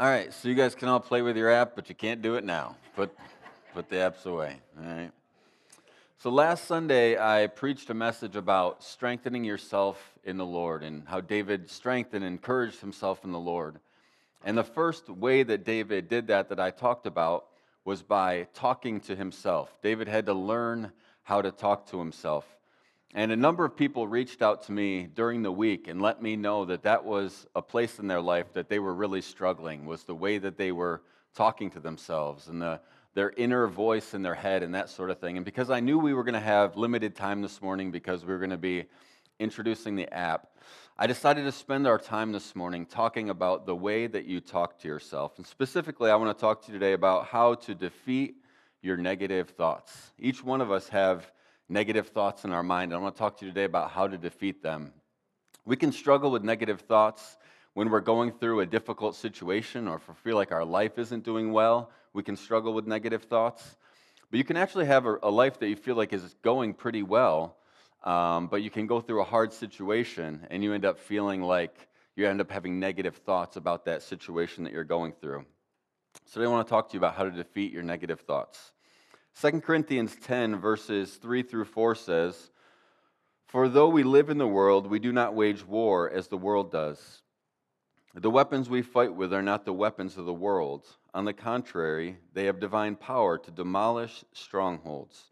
All right, so you guys can all play with your app, but you can't do it now. Put, put the apps away. All right. So last Sunday, I preached a message about strengthening yourself in the Lord and how David strengthened and encouraged himself in the Lord. And the first way that David did that, that I talked about, was by talking to himself. David had to learn how to talk to himself. And a number of people reached out to me during the week and let me know that that was a place in their life that they were really struggling, was the way that they were talking to themselves and the, their inner voice in their head and that sort of thing. And because I knew we were going to have limited time this morning because we were going to be introducing the app, I decided to spend our time this morning talking about the way that you talk to yourself. And specifically, I want to talk to you today about how to defeat your negative thoughts. Each one of us have negative thoughts in our mind. I want to talk to you today about how to defeat them. We can struggle with negative thoughts when we're going through a difficult situation or if we feel like our life isn't doing well. We can struggle with negative thoughts. But you can actually have a, a life that you feel like is going pretty well, um, but you can go through a hard situation and you end up feeling like you end up having negative thoughts about that situation that you're going through. So, today I want to talk to you about how to defeat your negative thoughts. 2 Corinthians 10, verses 3 through 4 says, For though we live in the world, we do not wage war as the world does. The weapons we fight with are not the weapons of the world. On the contrary, they have divine power to demolish strongholds.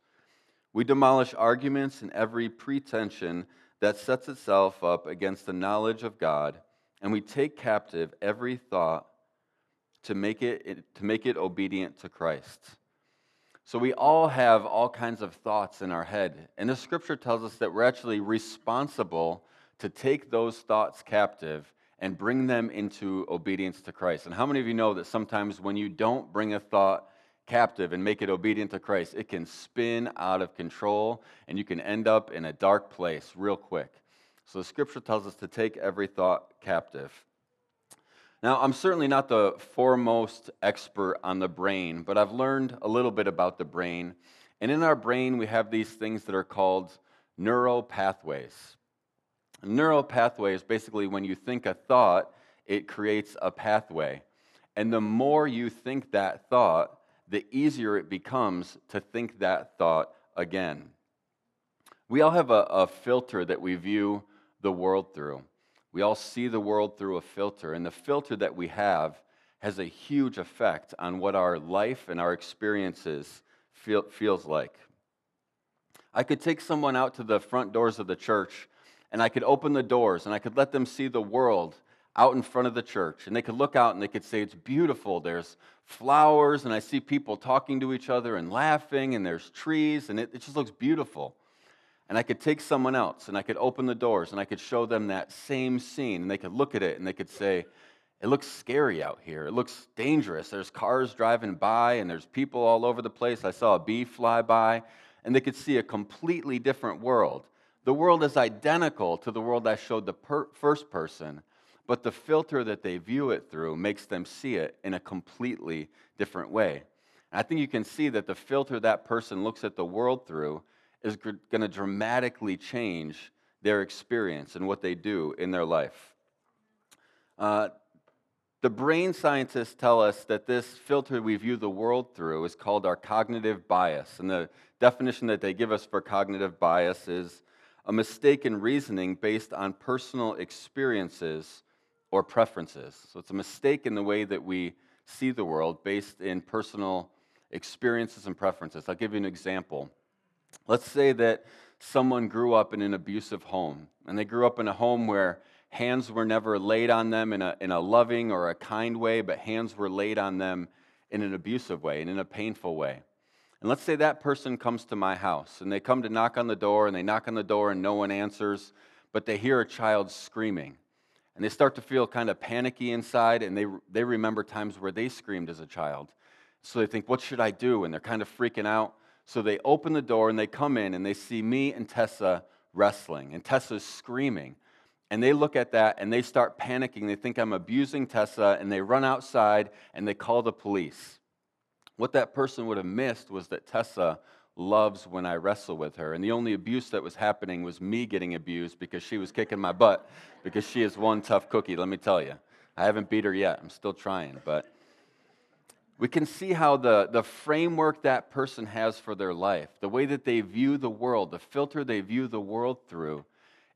We demolish arguments and every pretension that sets itself up against the knowledge of God, and we take captive every thought to make it, to make it obedient to Christ. So we all have all kinds of thoughts in our head. And the scripture tells us that we're actually responsible to take those thoughts captive and bring them into obedience to Christ. And how many of you know that sometimes when you don't bring a thought captive and make it obedient to Christ, it can spin out of control and you can end up in a dark place real quick. So the scripture tells us to take every thought captive. Now, I'm certainly not the foremost expert on the brain, but I've learned a little bit about the brain. And in our brain, we have these things that are called neural pathways. Neural pathways basically, when you think a thought, it creates a pathway. And the more you think that thought, the easier it becomes to think that thought again. We all have a, a filter that we view the world through. We all see the world through a filter, and the filter that we have has a huge effect on what our life and our experiences feel, feels like. I could take someone out to the front doors of the church, and I could open the doors, and I could let them see the world out in front of the church. And they could look out and they could say, It's beautiful. There's flowers, and I see people talking to each other and laughing, and there's trees, and it, it just looks beautiful. And I could take someone else and I could open the doors and I could show them that same scene and they could look at it and they could say, It looks scary out here. It looks dangerous. There's cars driving by and there's people all over the place. I saw a bee fly by and they could see a completely different world. The world is identical to the world I showed the per- first person, but the filter that they view it through makes them see it in a completely different way. And I think you can see that the filter that person looks at the world through is going to dramatically change their experience and what they do in their life. Uh, the brain scientists tell us that this filter we view the world through is called our cognitive bias. And the definition that they give us for cognitive bias is a mistaken reasoning based on personal experiences or preferences. So it's a mistake in the way that we see the world based in personal experiences and preferences. I'll give you an example. Let's say that someone grew up in an abusive home, and they grew up in a home where hands were never laid on them in a, in a loving or a kind way, but hands were laid on them in an abusive way and in a painful way. And let's say that person comes to my house and they come to knock on the door and they knock on the door and no one answers, but they hear a child screaming. And they start to feel kind of panicky inside and they, they remember times where they screamed as a child. So they think, what should I do? And they're kind of freaking out. So they open the door and they come in and they see me and Tessa wrestling, and Tessa's screaming. And they look at that and they start panicking. They think I'm abusing Tessa, and they run outside and they call the police. What that person would have missed was that Tessa loves when I wrestle with her. And the only abuse that was happening was me getting abused because she was kicking my butt, because she is one tough cookie, let me tell you. I haven't beat her yet. I'm still trying, but we can see how the, the framework that person has for their life, the way that they view the world, the filter they view the world through,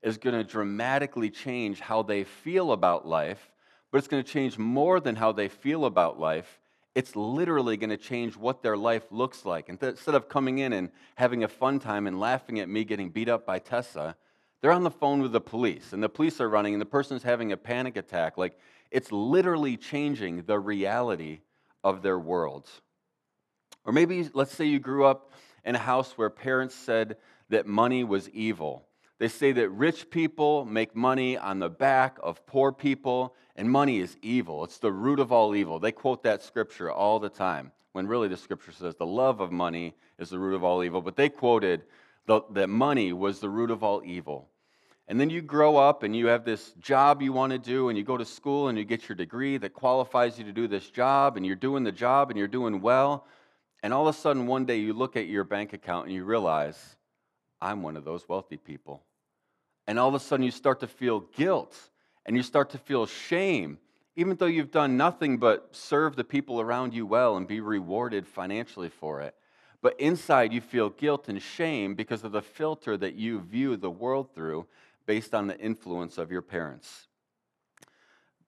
is going to dramatically change how they feel about life, but it's going to change more than how they feel about life. It's literally going to change what their life looks like. Instead of coming in and having a fun time and laughing at me getting beat up by Tessa, they're on the phone with the police, and the police are running, and the person's having a panic attack. Like, it's literally changing the reality of their worlds. Or maybe, let's say you grew up in a house where parents said that money was evil. They say that rich people make money on the back of poor people, and money is evil. It's the root of all evil. They quote that scripture all the time, when really the scripture says the love of money is the root of all evil. But they quoted that money was the root of all evil. And then you grow up and you have this job you want to do, and you go to school and you get your degree that qualifies you to do this job, and you're doing the job and you're doing well. And all of a sudden, one day you look at your bank account and you realize, I'm one of those wealthy people. And all of a sudden, you start to feel guilt and you start to feel shame, even though you've done nothing but serve the people around you well and be rewarded financially for it. But inside, you feel guilt and shame because of the filter that you view the world through based on the influence of your parents.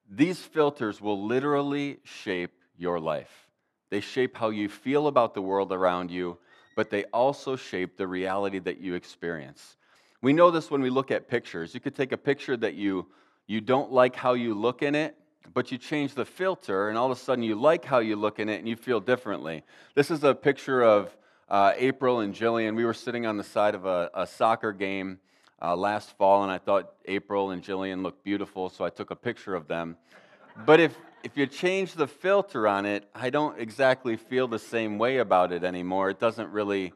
These filters will literally shape your life. They shape how you feel about the world around you, but they also shape the reality that you experience. We know this when we look at pictures. You could take a picture that you, you don't like how you look in it, but you change the filter, and all of a sudden you like how you look in it and you feel differently. This is a picture of uh, April and Jillian. We were sitting on the side of a, a soccer game uh, last fall, and I thought April and Jillian looked beautiful, so I took a picture of them. But if, if you change the filter on it, I don't exactly feel the same way about it anymore. It doesn't really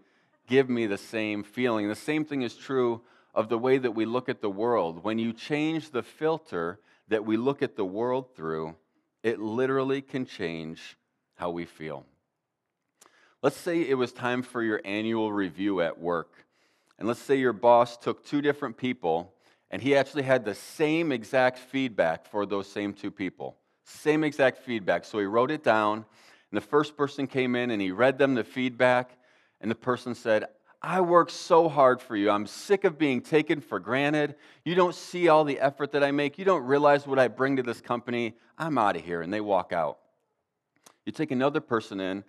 give me the same feeling. The same thing is true of the way that we look at the world. When you change the filter that we look at the world through, it literally can change how we feel. Let's say it was time for your annual review at work. And let's say your boss took two different people and he actually had the same exact feedback for those same two people. Same exact feedback. So he wrote it down, and the first person came in and he read them the feedback, and the person said, I work so hard for you. I'm sick of being taken for granted. You don't see all the effort that I make. You don't realize what I bring to this company. I'm out of here. And they walk out. You take another person in,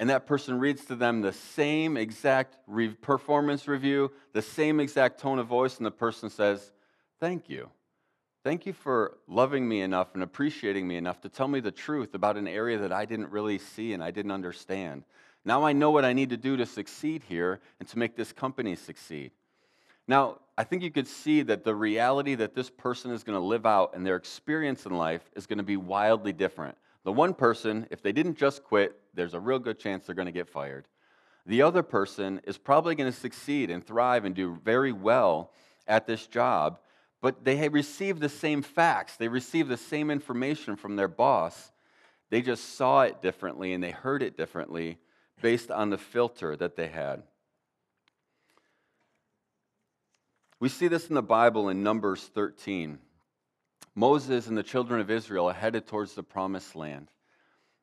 and that person reads to them the same exact re- performance review, the same exact tone of voice, and the person says, Thank you. Thank you for loving me enough and appreciating me enough to tell me the truth about an area that I didn't really see and I didn't understand. Now I know what I need to do to succeed here and to make this company succeed. Now, I think you could see that the reality that this person is going to live out and their experience in life is going to be wildly different. The one person, if they didn't just quit, there's a real good chance they're going to get fired. The other person is probably going to succeed and thrive and do very well at this job, but they received the same facts, they received the same information from their boss. They just saw it differently and they heard it differently based on the filter that they had. We see this in the Bible in Numbers 13. Moses and the children of Israel are headed towards the promised land.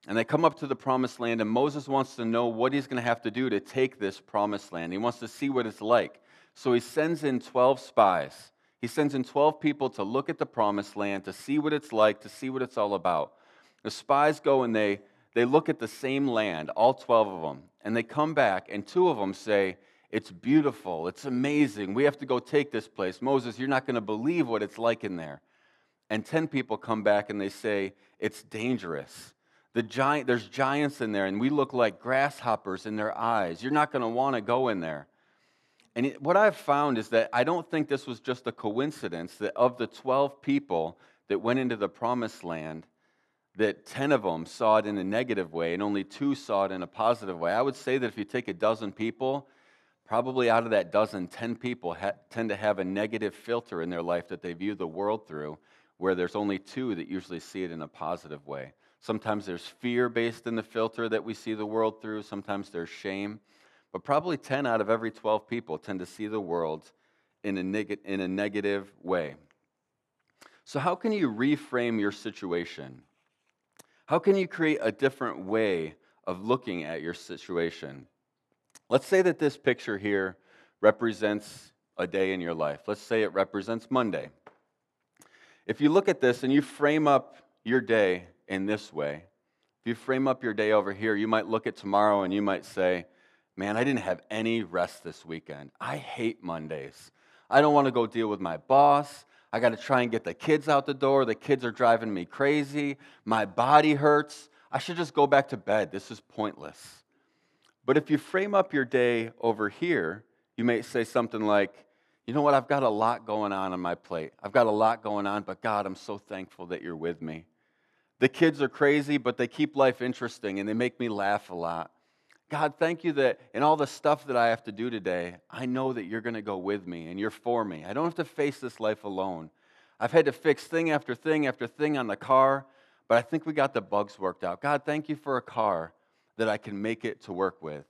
And they come up to the promised land, and Moses wants to know what he's going to have to do to take this promised land. He wants to see what it's like. So he sends in 12 spies. He sends in 12 people to look at the promised land, to see what it's like, to see what it's all about. The spies go and they, they look at the same land, all 12 of them, and they come back, and two of them say, It's beautiful, it's amazing, we have to go take this place. Moses, you're not going to believe what it's like in there. And 10 people come back and they say, It's dangerous. The giant, there's giants in there, and we look like grasshoppers in their eyes. You're not going to want to go in there. And what I've found is that I don't think this was just a coincidence that of the 12 people that went into the promised land, that 10 of them saw it in a negative way and only two saw it in a positive way. I would say that if you take a dozen people, probably out of that dozen, 10 people ha- tend to have a negative filter in their life that they view the world through, where there's only two that usually see it in a positive way. Sometimes there's fear based in the filter that we see the world through, sometimes there's shame. But probably 10 out of every 12 people tend to see the world in a, neg- in a negative way. So, how can you reframe your situation? How can you create a different way of looking at your situation? Let's say that this picture here represents a day in your life. Let's say it represents Monday. If you look at this and you frame up your day in this way, if you frame up your day over here, you might look at tomorrow and you might say, Man, I didn't have any rest this weekend. I hate Mondays. I don't want to go deal with my boss. I got to try and get the kids out the door. The kids are driving me crazy. My body hurts. I should just go back to bed. This is pointless. But if you frame up your day over here, you may say something like, you know what? I've got a lot going on on my plate. I've got a lot going on, but God, I'm so thankful that you're with me. The kids are crazy, but they keep life interesting and they make me laugh a lot. God, thank you that in all the stuff that I have to do today, I know that you're going to go with me and you're for me. I don't have to face this life alone. I've had to fix thing after thing after thing on the car, but I think we got the bugs worked out. God, thank you for a car that I can make it to work with.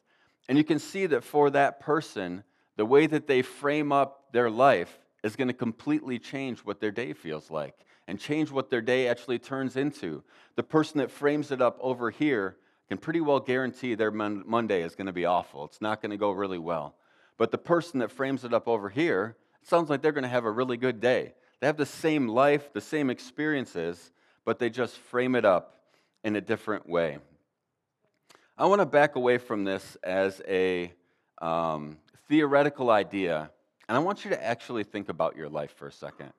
And you can see that for that person, the way that they frame up their life is going to completely change what their day feels like and change what their day actually turns into. The person that frames it up over here can pretty well guarantee their Monday is going to be awful. It's not going to go really well. But the person that frames it up over here, it sounds like they're going to have a really good day. They have the same life, the same experiences, but they just frame it up in a different way. I want to back away from this as a um, theoretical idea, and I want you to actually think about your life for a second.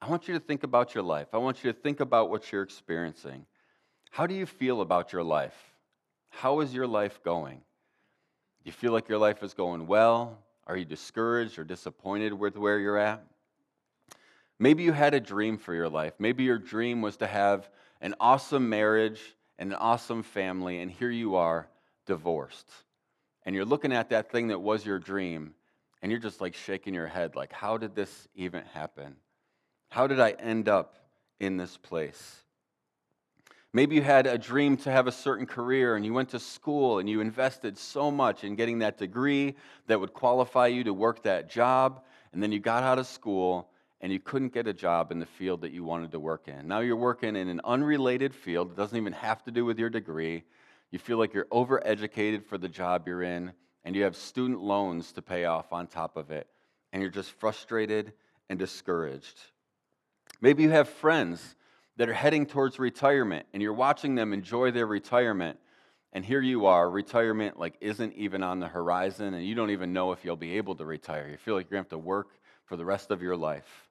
I want you to think about your life. I want you to think about what you're experiencing. How do you feel about your life? How is your life going? Do you feel like your life is going well? Are you discouraged or disappointed with where you're at? Maybe you had a dream for your life. Maybe your dream was to have an awesome marriage and an awesome family, and here you are, divorced. And you're looking at that thing that was your dream, and you're just like shaking your head, like, how did this even happen? How did I end up in this place? Maybe you had a dream to have a certain career and you went to school and you invested so much in getting that degree that would qualify you to work that job. And then you got out of school and you couldn't get a job in the field that you wanted to work in. Now you're working in an unrelated field. It doesn't even have to do with your degree. You feel like you're overeducated for the job you're in and you have student loans to pay off on top of it. And you're just frustrated and discouraged. Maybe you have friends that are heading towards retirement and you're watching them enjoy their retirement and here you are retirement like isn't even on the horizon and you don't even know if you'll be able to retire you feel like you're to have to work for the rest of your life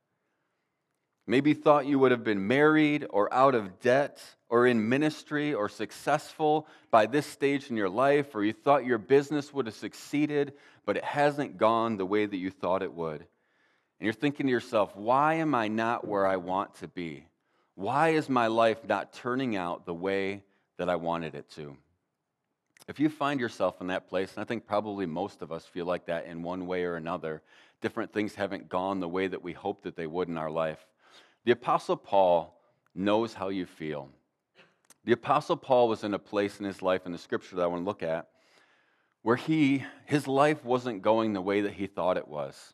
maybe thought you would have been married or out of debt or in ministry or successful by this stage in your life or you thought your business would have succeeded but it hasn't gone the way that you thought it would and you're thinking to yourself why am i not where i want to be why is my life not turning out the way that I wanted it to? If you find yourself in that place, and I think probably most of us feel like that in one way or another, different things haven't gone the way that we hoped that they would in our life. The Apostle Paul knows how you feel. The Apostle Paul was in a place in his life in the scripture that I want to look at where he, his life wasn't going the way that he thought it was.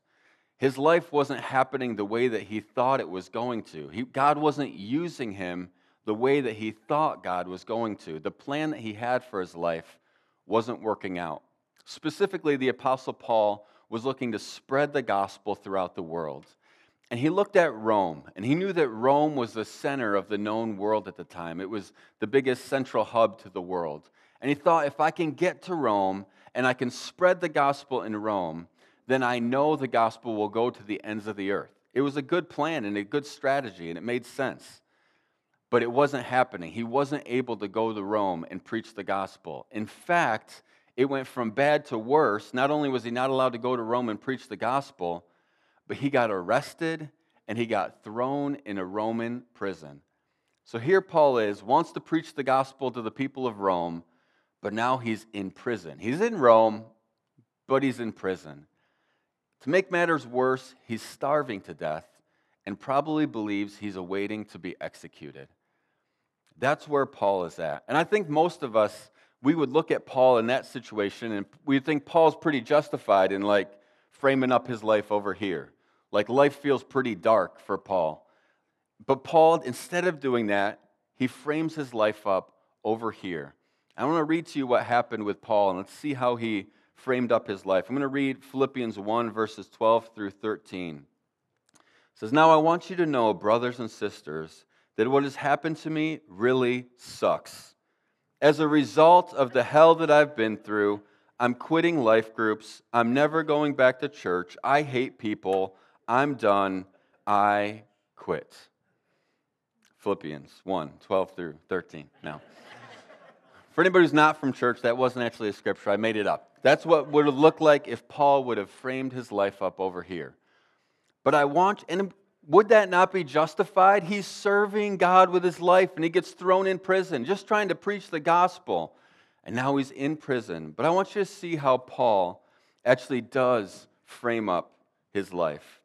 His life wasn't happening the way that he thought it was going to. He, God wasn't using him the way that he thought God was going to. The plan that he had for his life wasn't working out. Specifically, the Apostle Paul was looking to spread the gospel throughout the world. And he looked at Rome, and he knew that Rome was the center of the known world at the time. It was the biggest central hub to the world. And he thought, if I can get to Rome and I can spread the gospel in Rome, then I know the gospel will go to the ends of the earth. It was a good plan and a good strategy, and it made sense. But it wasn't happening. He wasn't able to go to Rome and preach the gospel. In fact, it went from bad to worse. Not only was he not allowed to go to Rome and preach the gospel, but he got arrested and he got thrown in a Roman prison. So here Paul is, wants to preach the gospel to the people of Rome, but now he's in prison. He's in Rome, but he's in prison. To make matters worse, he's starving to death and probably believes he's awaiting to be executed. That's where Paul is at. And I think most of us, we would look at Paul in that situation and we think Paul's pretty justified in like framing up his life over here. Like life feels pretty dark for Paul. But Paul, instead of doing that, he frames his life up over here. I want to read to you what happened with Paul, and let's see how he framed up his life. I'm going to read Philippians 1, verses 12 through 13. It says, Now I want you to know, brothers and sisters, that what has happened to me really sucks. As a result of the hell that I've been through, I'm quitting life groups. I'm never going back to church. I hate people. I'm done. I quit. Philippians 1 12 through 13. Now, for anybody who's not from church, that wasn't actually a scripture. I made it up. That's what would have looked like if Paul would have framed his life up over here. But I want, and would that not be justified? He's serving God with his life and he gets thrown in prison, just trying to preach the gospel. And now he's in prison. But I want you to see how Paul actually does frame up his life.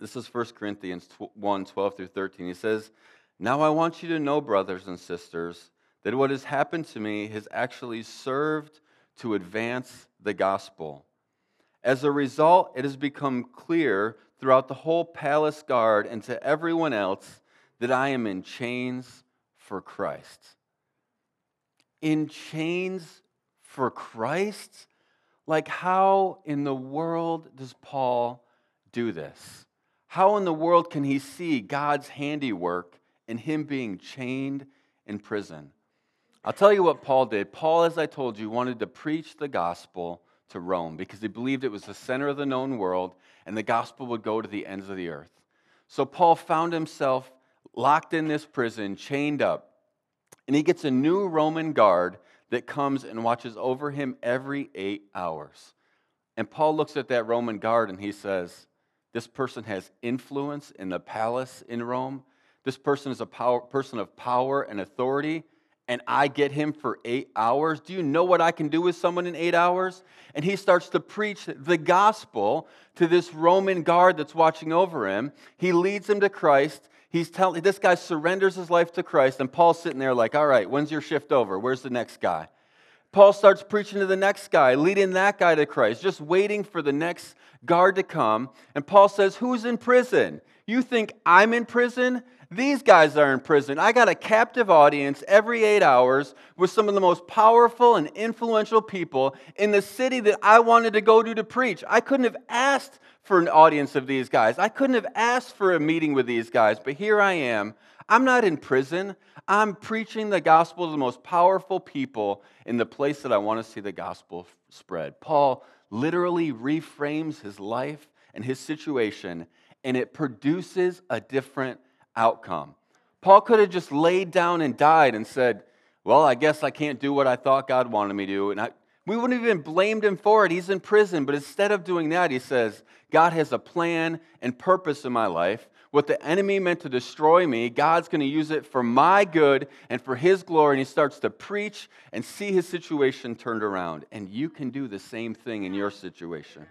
This is 1 Corinthians 1 12 through 13. He says, Now I want you to know, brothers and sisters, that what has happened to me has actually served to advance the gospel. As a result, it has become clear throughout the whole palace guard and to everyone else that I am in chains for Christ. In chains for Christ? Like, how in the world does Paul do this? How in the world can he see God's handiwork in him being chained in prison? I'll tell you what Paul did. Paul, as I told you, wanted to preach the gospel to Rome because he believed it was the center of the known world and the gospel would go to the ends of the earth. So Paul found himself locked in this prison, chained up, and he gets a new Roman guard that comes and watches over him every eight hours. And Paul looks at that Roman guard and he says, This person has influence in the palace in Rome. This person is a power, person of power and authority and I get him for eight hours. Do you know what I can do with someone in eight hours? And he starts to preach the gospel to this Roman guard that's watching over him. He leads him to Christ. He's telling this guy surrenders his life to Christ, and Paul's sitting there like, all right, when's your shift over? Where's the next guy? Paul starts preaching to the next guy, leading that guy to Christ, just waiting for the next guard to come. And Paul says, Who's in prison? You think I'm in prison? These guys are in prison. I got a captive audience every eight hours with some of the most powerful and influential people in the city that I wanted to go to to preach. I couldn't have asked for an audience of these guys. I couldn't have asked for a meeting with these guys, but here I am. I'm not in prison. I'm preaching the gospel to the most powerful people in the place that I want to see the gospel spread. Paul literally reframes his life and his situation, and it produces a different outcome. Paul could have just laid down and died and said, Well, I guess I can't do what I thought God wanted me to. And I, we wouldn't have even blamed him for it. He's in prison. But instead of doing that, he says, God has a plan and purpose in my life. What the enemy meant to destroy me, God's going to use it for my good and for his glory. And he starts to preach and see his situation turned around. And you can do the same thing in your situation.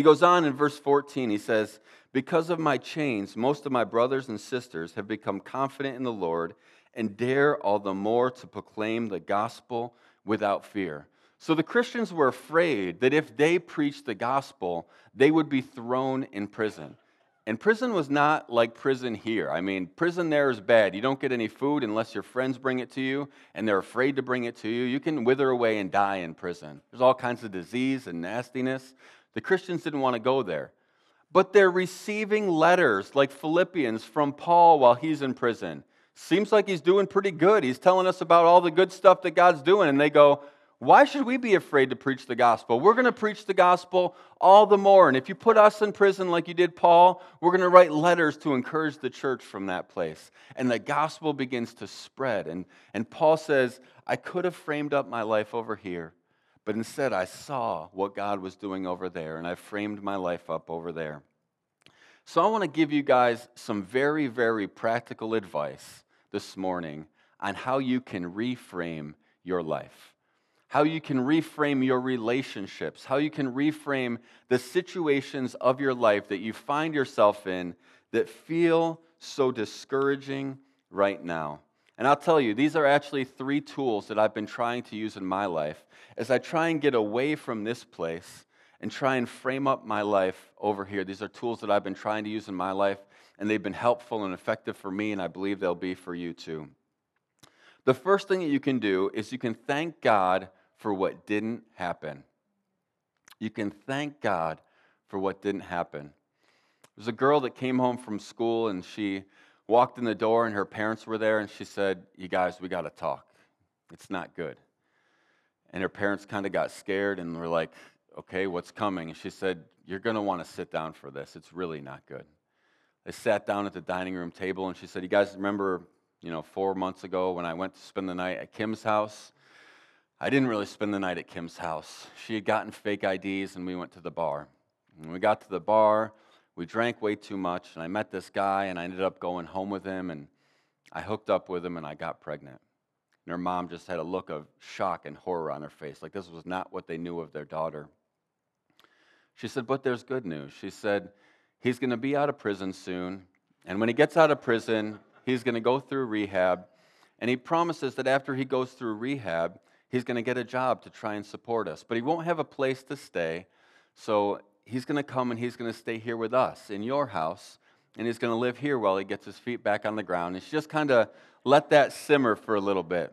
He goes on in verse 14, he says, Because of my chains, most of my brothers and sisters have become confident in the Lord and dare all the more to proclaim the gospel without fear. So the Christians were afraid that if they preached the gospel, they would be thrown in prison. And prison was not like prison here. I mean, prison there is bad. You don't get any food unless your friends bring it to you, and they're afraid to bring it to you. You can wither away and die in prison. There's all kinds of disease and nastiness. The Christians didn't want to go there. But they're receiving letters like Philippians from Paul while he's in prison. Seems like he's doing pretty good. He's telling us about all the good stuff that God's doing. And they go, Why should we be afraid to preach the gospel? We're going to preach the gospel all the more. And if you put us in prison like you did Paul, we're going to write letters to encourage the church from that place. And the gospel begins to spread. And, and Paul says, I could have framed up my life over here but instead, I saw what God was doing over there, and I framed my life up over there. So, I want to give you guys some very, very practical advice this morning on how you can reframe your life, how you can reframe your relationships, how you can reframe the situations of your life that you find yourself in that feel so discouraging right now. And I'll tell you, these are actually three tools that I've been trying to use in my life as I try and get away from this place and try and frame up my life over here. These are tools that I've been trying to use in my life and they've been helpful and effective for me, and I believe they'll be for you too. The first thing that you can do is you can thank God for what didn't happen. You can thank God for what didn't happen. There's a girl that came home from school and she walked in the door and her parents were there and she said, You guys, we got to talk. It's not good. And her parents kind of got scared and were like, Okay, what's coming? And she said, You're going to want to sit down for this. It's really not good. They sat down at the dining room table and she said, You guys remember, you know, four months ago when I went to spend the night at Kim's house? I didn't really spend the night at Kim's house. She had gotten fake IDs and we went to the bar. When we got to the bar, we drank way too much, and I met this guy, and I ended up going home with him, and I hooked up with him, and I got pregnant. And her mom just had a look of shock and horror on her face, like this was not what they knew of their daughter. She said, But there's good news. She said, He's going to be out of prison soon, and when he gets out of prison, he's going to go through rehab, and he promises that after he goes through rehab, he's going to get a job to try and support us, but he won't have a place to stay. So he's going to come and he's going to stay here with us in your house, and he's going to live here while he gets his feet back on the ground. And she just kind of let that simmer for a little bit.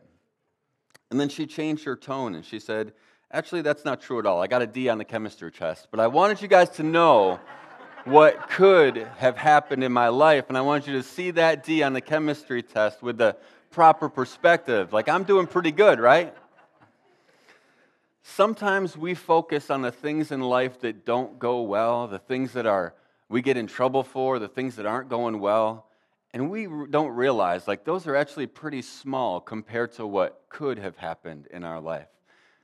And then she changed her tone and she said, Actually, that's not true at all. I got a D on the chemistry test, but I wanted you guys to know what could have happened in my life, and I want you to see that D on the chemistry test with the proper perspective. Like, I'm doing pretty good, right? Sometimes we focus on the things in life that don't go well, the things that are we get in trouble for, the things that aren't going well, and we don't realize like those are actually pretty small compared to what could have happened in our life.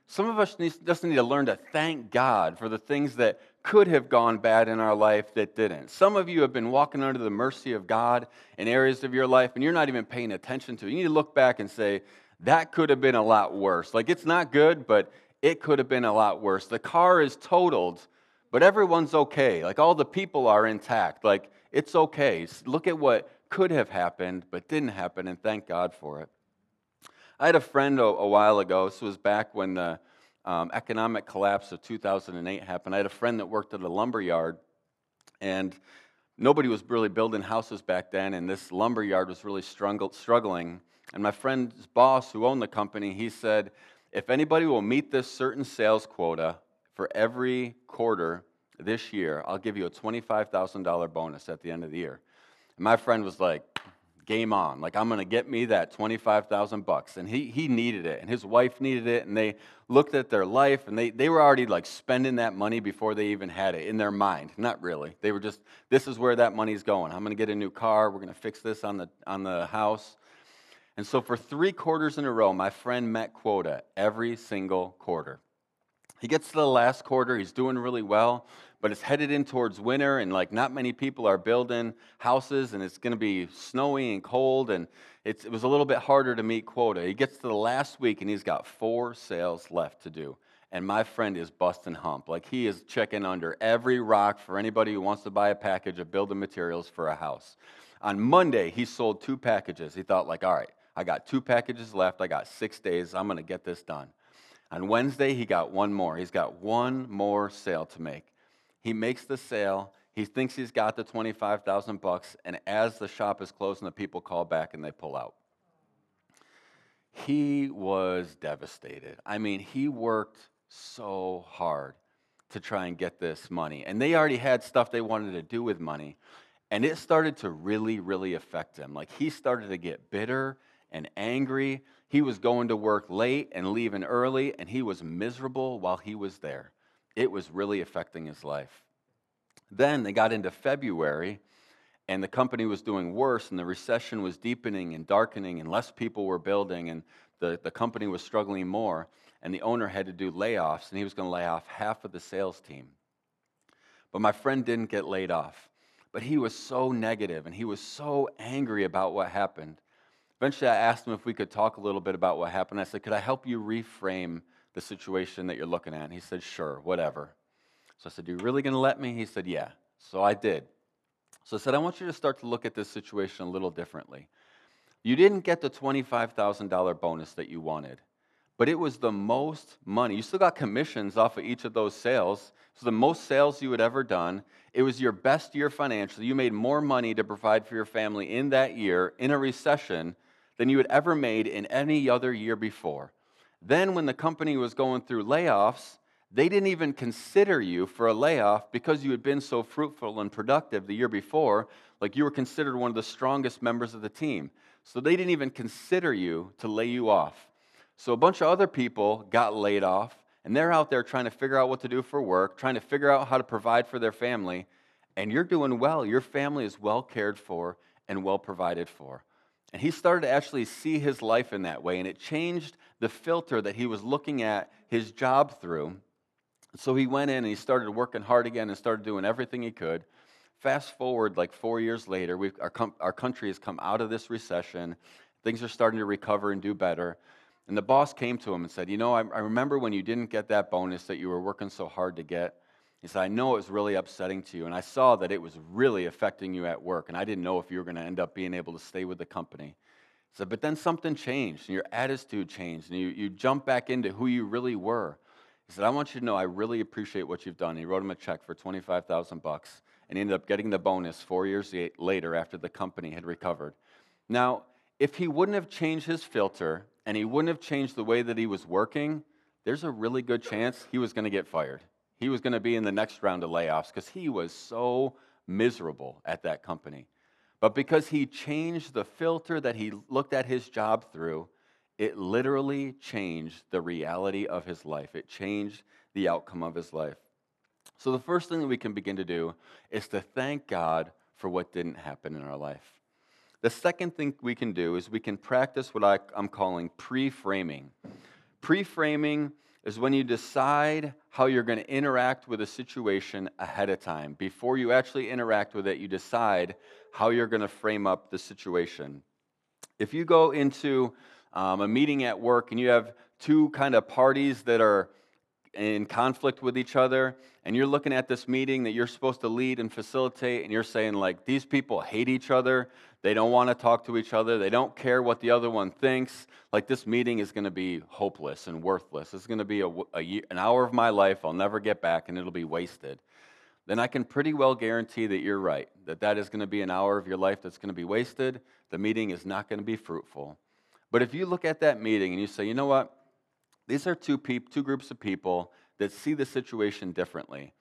Some of us need, just need to learn to thank God for the things that could have gone bad in our life that didn't. Some of you have been walking under the mercy of God in areas of your life and you're not even paying attention to. it. You need to look back and say, that could have been a lot worse. Like it's not good, but it could have been a lot worse. The car is totaled, but everyone's okay. Like all the people are intact. Like it's okay. Look at what could have happened, but didn't happen, and thank God for it. I had a friend a, a while ago. This was back when the um, economic collapse of 2008 happened. I had a friend that worked at a lumber yard, and nobody was really building houses back then, and this lumber yard was really struggling. And my friend's boss, who owned the company, he said, if anybody will meet this certain sales quota for every quarter this year, I'll give you a $25,000 bonus at the end of the year. And my friend was like, game on. Like, I'm going to get me that 25,000 bucks. And he, he needed it, and his wife needed it, and they looked at their life, and they, they were already like spending that money before they even had it in their mind. Not really. They were just, this is where that money's going. I'm going to get a new car. We're going to fix this on the, on the house. And so for three quarters in a row, my friend met quota every single quarter. He gets to the last quarter, he's doing really well, but it's headed in towards winter, and like not many people are building houses, and it's to be snowy and cold, and it was a little bit harder to meet quota. He gets to the last week, and he's got four sales left to do. And my friend is busting hump. Like he is checking under every rock for anybody who wants to buy a package of building materials for a house. On Monday, he sold two packages. He thought, like, all right, I got two packages left. I got six days. I'm going to get this done. On Wednesday, he got one more. He's got one more sale to make. He makes the sale. He thinks he's got the 25,000 bucks, and as the shop is closing, the people call back and they pull out. He was devastated. I mean, he worked so hard to try and get this money. And they already had stuff they wanted to do with money. And it started to really, really affect him. Like he started to get bitter and angry. He was going to work late and leaving early, and he was miserable while he was there. It was really affecting his life. Then they got into February, and the company was doing worse, and the recession was deepening and darkening, and less people were building, and the, the company was struggling more. And the owner had to do layoffs, and he was going to lay off half of the sales team. But my friend didn't get laid off. But he was so negative, and he was so angry about what happened Eventually, I asked him if we could talk a little bit about what happened. I said, Could I help you reframe the situation that you're looking at? And he said, Sure, whatever. So I said, You really going to let me? He said, Yeah. So I did. So I said, I want you to start to look at this situation a little differently. You didn't get the $25,000 bonus that you wanted, but it was the most money. You still got commissions off of each of those sales. So the most sales you had ever done. It was your best year financially. You made more money to provide for your family in that year in a recession than you had ever made in any other year before. Then, when the company was going through layoffs, they didn't even consider you for a layoff because you had been so fruitful and productive the year before. Like you were considered one of the strongest members of the team. So they didn't even consider you to lay you off. So a bunch of other people got laid off, and they're out there trying to figure out what to do for work, trying to figure out how to provide for their family. And you're doing well. Your family is well cared for and well provided for. And he started to actually see his life in that way, and it changed the filter that he was looking at his job through. So he went in and he started working hard again and started doing everything he could. Fast forward like four years later, our, com- our country has come out of this recession. Things are starting to recover and do better. And the boss came to him and said, You know, I, I remember when you didn't get that bonus that you were working so hard to get. He said, I know it was really upsetting to you, and I saw that it was really affecting you at work, and I didn't know if you were going to end up being able to stay with the company. He said, But then something changed, and your attitude changed, and you, you jumped back into who you really were. He said, I want you to know I really appreciate what you've done. He wrote him a check for 25000 bucks, and he ended up getting the bonus four years later after the company had recovered. Now, if he wouldn't have changed his filter and he wouldn't have changed the way that he was working, there's a really good chance he was going to get fired. He was going to be in the next round of layoffs because he was so miserable at that company. But because he changed the filter that he looked at his job through, it literally changed the reality of his life. It changed the outcome of his life. So, the first thing that we can begin to do is to thank God for what didn't happen in our life. The second thing we can do is we can practice what I, am calling pre framing. Pre framing is when you decide how you're going to interact with a situation ahead of time. Before you actually interact with it, you decide how you're going to frame up the situation. If you go into um, a meeting at work and you have two kind of parties that are in conflict with each other and you're looking at this meeting that you're supposed to lead and facilitate and you're saying like these people hate each other they don't want to talk to each other. They don't care what the other one thinks. Like this meeting is going to be hopeless and worthless. It's going to be a, a, an hour of my life i'll never get back and it'll be wasted. Then i can pretty well guarantee that you're right that that is going to be an hour of your life that's going to be wasted. The meeting is not going to be fruitful. But if you look at that meeting and you say you know what? These are two, peop- two groups of people that see the situation differently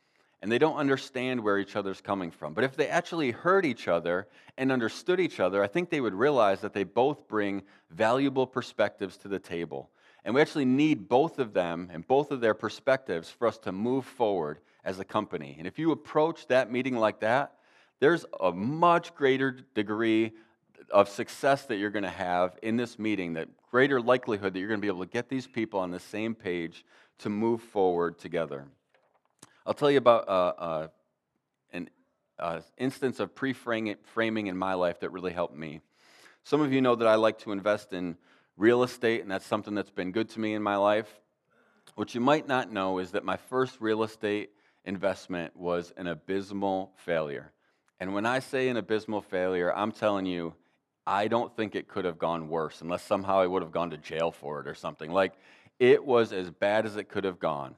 and they don't understand where each other's coming from. But if they actually heard each other and understood each other, I think they would realize that they both bring valuable perspectives to the table. And we actually need both of them and both of their perspectives for us to move forward as a company. And if you approach that meeting like that, there's a much greater degree of success that you're going to have in this meeting, that greater likelihood that you're going to be able to get these people on the same page to move forward together. I'll tell you about uh, uh, an uh, instance of pre framing in my life that really helped me. Some of you know that I like to invest in real estate, and that's something that's been good to me in my life. What you might not know is that my first real estate investment was an abysmal failure. And when I say an abysmal failure, I'm telling you, I don't think it could have gone worse unless somehow I would have gone to jail for it or something. Like it was as bad as it could have gone.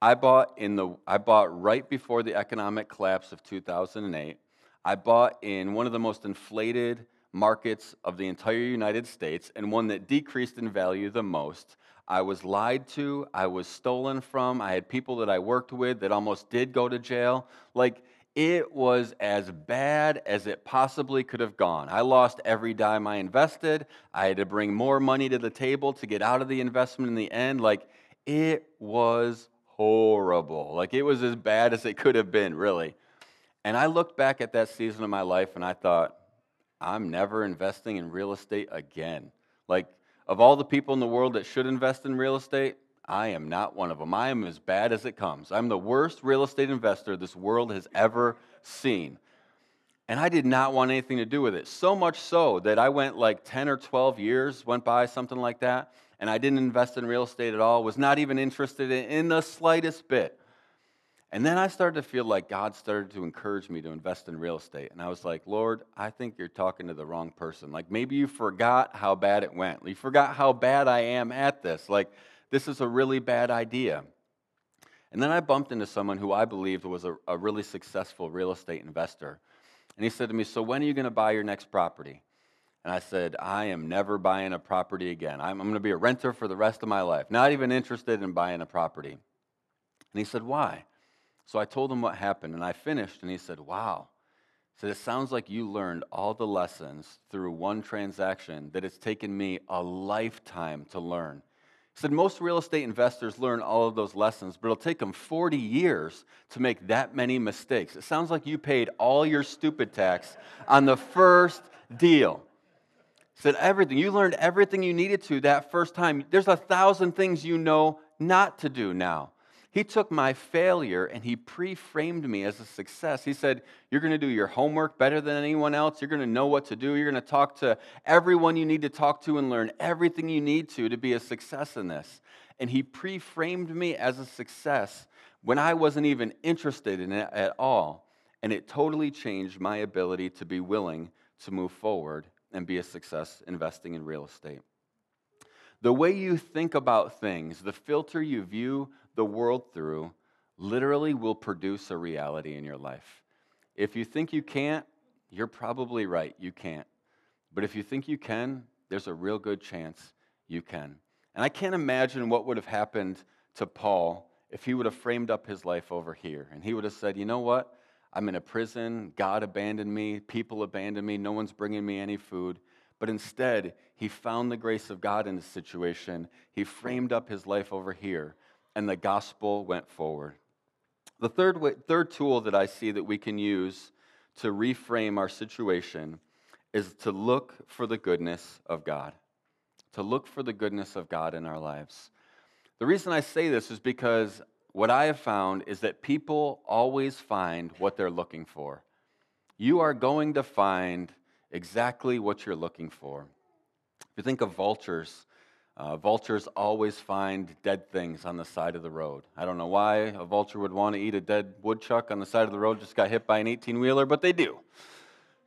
I bought in the I bought right before the economic collapse of 2008. I bought in one of the most inflated markets of the entire United States and one that decreased in value the most. I was lied to, I was stolen from, I had people that I worked with that almost did go to jail. Like it was as bad as it possibly could have gone. I lost every dime I invested. I had to bring more money to the table to get out of the investment in the end. Like, it was horrible. Like, it was as bad as it could have been, really. And I looked back at that season of my life and I thought, I'm never investing in real estate again. Like, of all the people in the world that should invest in real estate, I am not one of them. I am as bad as it comes. I'm the worst real estate investor this world has ever seen. And I did not want anything to do with it. So much so that I went like 10 or 12 years, went by, something like that, and I didn't invest in real estate at all, was not even interested in, in the slightest bit. And then I started to feel like God started to encourage me to invest in real estate. And I was like, Lord, I think you're talking to the wrong person. Like maybe you forgot how bad it went. You forgot how bad I am at this. Like this is a really bad idea. And then I bumped into someone who I believed was a, a really successful real estate investor. And he said to me, So when are you going to buy your next property? And I said, I am never buying a property again. I'm, I'm going to be a renter for the rest of my life, not even interested in buying a property. And he said, Why? So I told him what happened, and I finished, and he said, Wow. Said, It sounds like you learned all the lessons through one transaction that it's taken me a lifetime to learn. He said, Most real estate investors learn all of those lessons, but it'll take them 40 years to make that many mistakes. It sounds like you paid all your stupid tax on the first deal. Said, Everything. You learned everything you needed to that first time. There's a thousand things you know not to do now. He took my failure and he pre framed me as a success. He said, You're going to do your homework better than anyone else. You're going to know what to do. You're going to talk to everyone you need to talk to and learn everything you need to to be a success in this. And he pre framed me as a success when I wasn't even interested in it at all. And it totally changed my ability to be willing to move forward and be a success investing in real estate. The way you think about things, the filter you view the world through literally will produce a reality in your life. If you think you can't, you're probably right, you can't. But if you think you can, there's a real good chance you can. And I can't imagine what would have happened to Paul if he would have framed up his life over here and he would have said, you know what? I'm in a prison. God abandoned me. People abandoned me. No one's bringing me any food. But instead, he found the grace of God in the situation. He framed up his life over here and the gospel went forward. The third, way, third tool that I see that we can use to reframe our situation is to look for the goodness of God. To look for the goodness of God in our lives. The reason I say this is because what I have found is that people always find what they're looking for. You are going to find exactly what you're looking for. If you think of vultures, uh, vultures always find dead things on the side of the road. I don't know why a vulture would want to eat a dead woodchuck on the side of the road, just got hit by an 18 wheeler, but they do.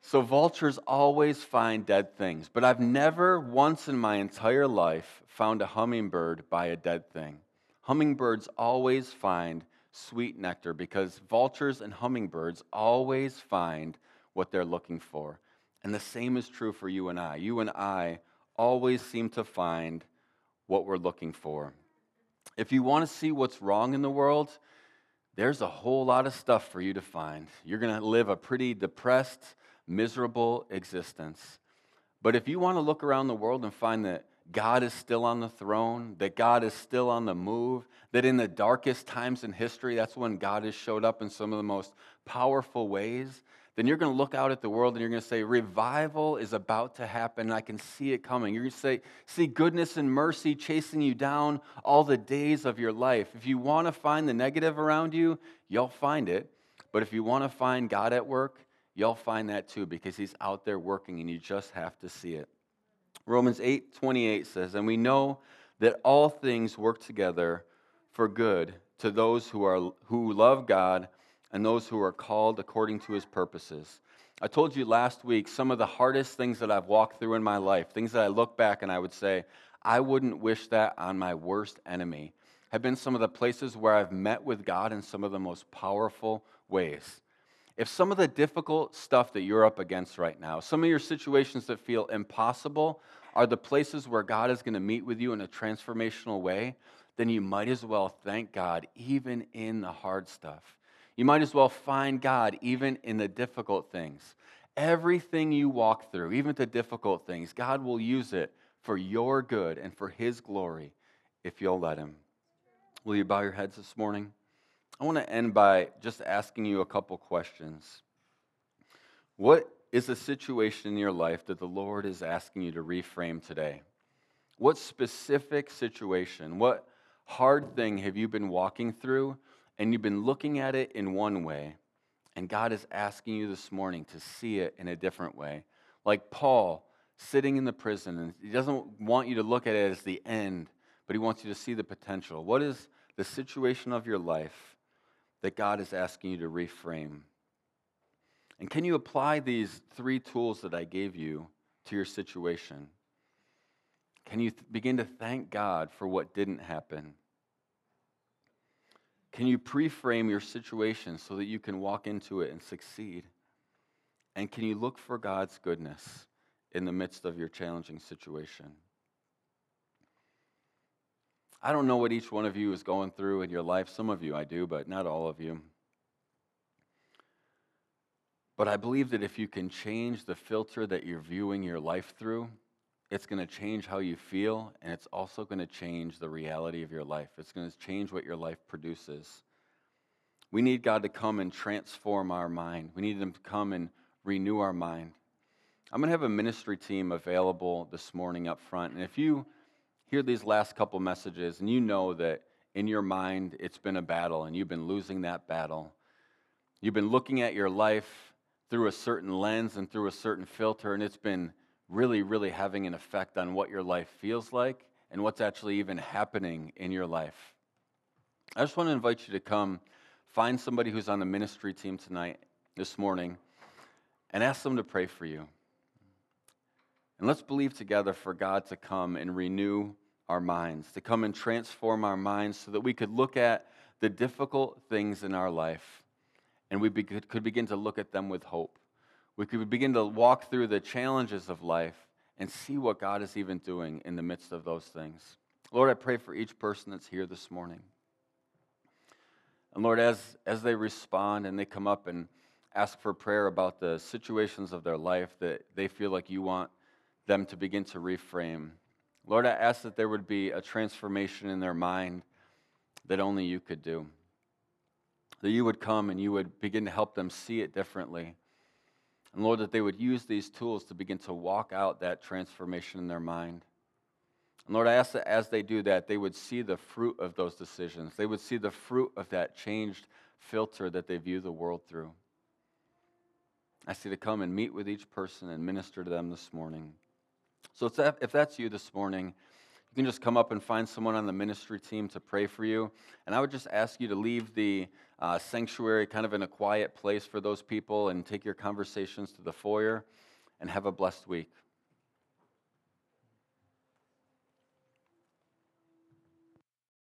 So vultures always find dead things. But I've never once in my entire life found a hummingbird by a dead thing. Hummingbirds always find sweet nectar because vultures and hummingbirds always find what they're looking for. And the same is true for you and I. You and I always seem to find what we're looking for. If you want to see what's wrong in the world, there's a whole lot of stuff for you to find. You're going to live a pretty depressed, miserable existence. But if you want to look around the world and find that God is still on the throne, that God is still on the move, that in the darkest times in history, that's when God has showed up in some of the most powerful ways, then you're going to look out at the world and you're going to say, Revival is about to happen, and I can see it coming. You're going to say, See goodness and mercy chasing you down all the days of your life. If you want to find the negative around you, you'll find it. But if you want to find God at work, you'll find that too because He's out there working and you just have to see it. Romans 8 28 says, And we know that all things work together for good to those who, are, who love God and those who are called according to his purposes. I told you last week some of the hardest things that I've walked through in my life, things that I look back and I would say, I wouldn't wish that on my worst enemy, have been some of the places where I've met with God in some of the most powerful ways. If some of the difficult stuff that you're up against right now, some of your situations that feel impossible, are the places where God is going to meet with you in a transformational way, then you might as well thank God even in the hard stuff. You might as well find God even in the difficult things. Everything you walk through, even the difficult things, God will use it for your good and for His glory if you'll let Him. Will you bow your heads this morning? I want to end by just asking you a couple questions. What is a situation in your life that the Lord is asking you to reframe today? What specific situation, what hard thing have you been walking through and you've been looking at it in one way, and God is asking you this morning to see it in a different way. Like Paul sitting in the prison, and he doesn't want you to look at it as the end, but he wants you to see the potential. What is the situation of your life that God is asking you to reframe? And can you apply these three tools that I gave you to your situation? Can you th- begin to thank God for what didn't happen? Can you pre-frame your situation so that you can walk into it and succeed? And can you look for God's goodness in the midst of your challenging situation? I don't know what each one of you is going through in your life. Some of you I do, but not all of you. But I believe that if you can change the filter that you're viewing your life through, it's going to change how you feel, and it's also going to change the reality of your life. It's going to change what your life produces. We need God to come and transform our mind. We need Him to come and renew our mind. I'm going to have a ministry team available this morning up front. And if you hear these last couple messages and you know that in your mind it's been a battle and you've been losing that battle, you've been looking at your life through a certain lens and through a certain filter, and it's been really, really having an effect on what your life feels like and what's actually even happening in your life. I just want to invite you to come find somebody who's on the ministry team tonight, this morning, and ask them to pray for you. And let's believe together for God to come and renew our minds, to come and transform our minds so that we could look at the difficult things in our life and we could begin to look at them with hope we could begin to walk through the challenges of life and see what God is even doing in the midst of those things. Lord, I pray for each person that's here this morning. And Lord, as, as they respond and they come up and ask for prayer about the situations of their life that they feel like you want them to begin to reframe, Lord, I ask that there would be a transformation in their mind that only you could do. That you would come and you would begin to help them see it differently and Lord, that they would use these tools to begin to walk out that transformation in their mind. And Lord, I ask that as they do that, they would see the fruit of those decisions. They would see the fruit of that changed filter that they view the world through. I see to come and meet with each person and minister to them this morning. So if that's you this morning, you can just come up and find someone on the ministry team to pray for you. And I would just ask you to leave the uh, sanctuary kind of in a quiet place for those people and take your conversations to the foyer and have a blessed week.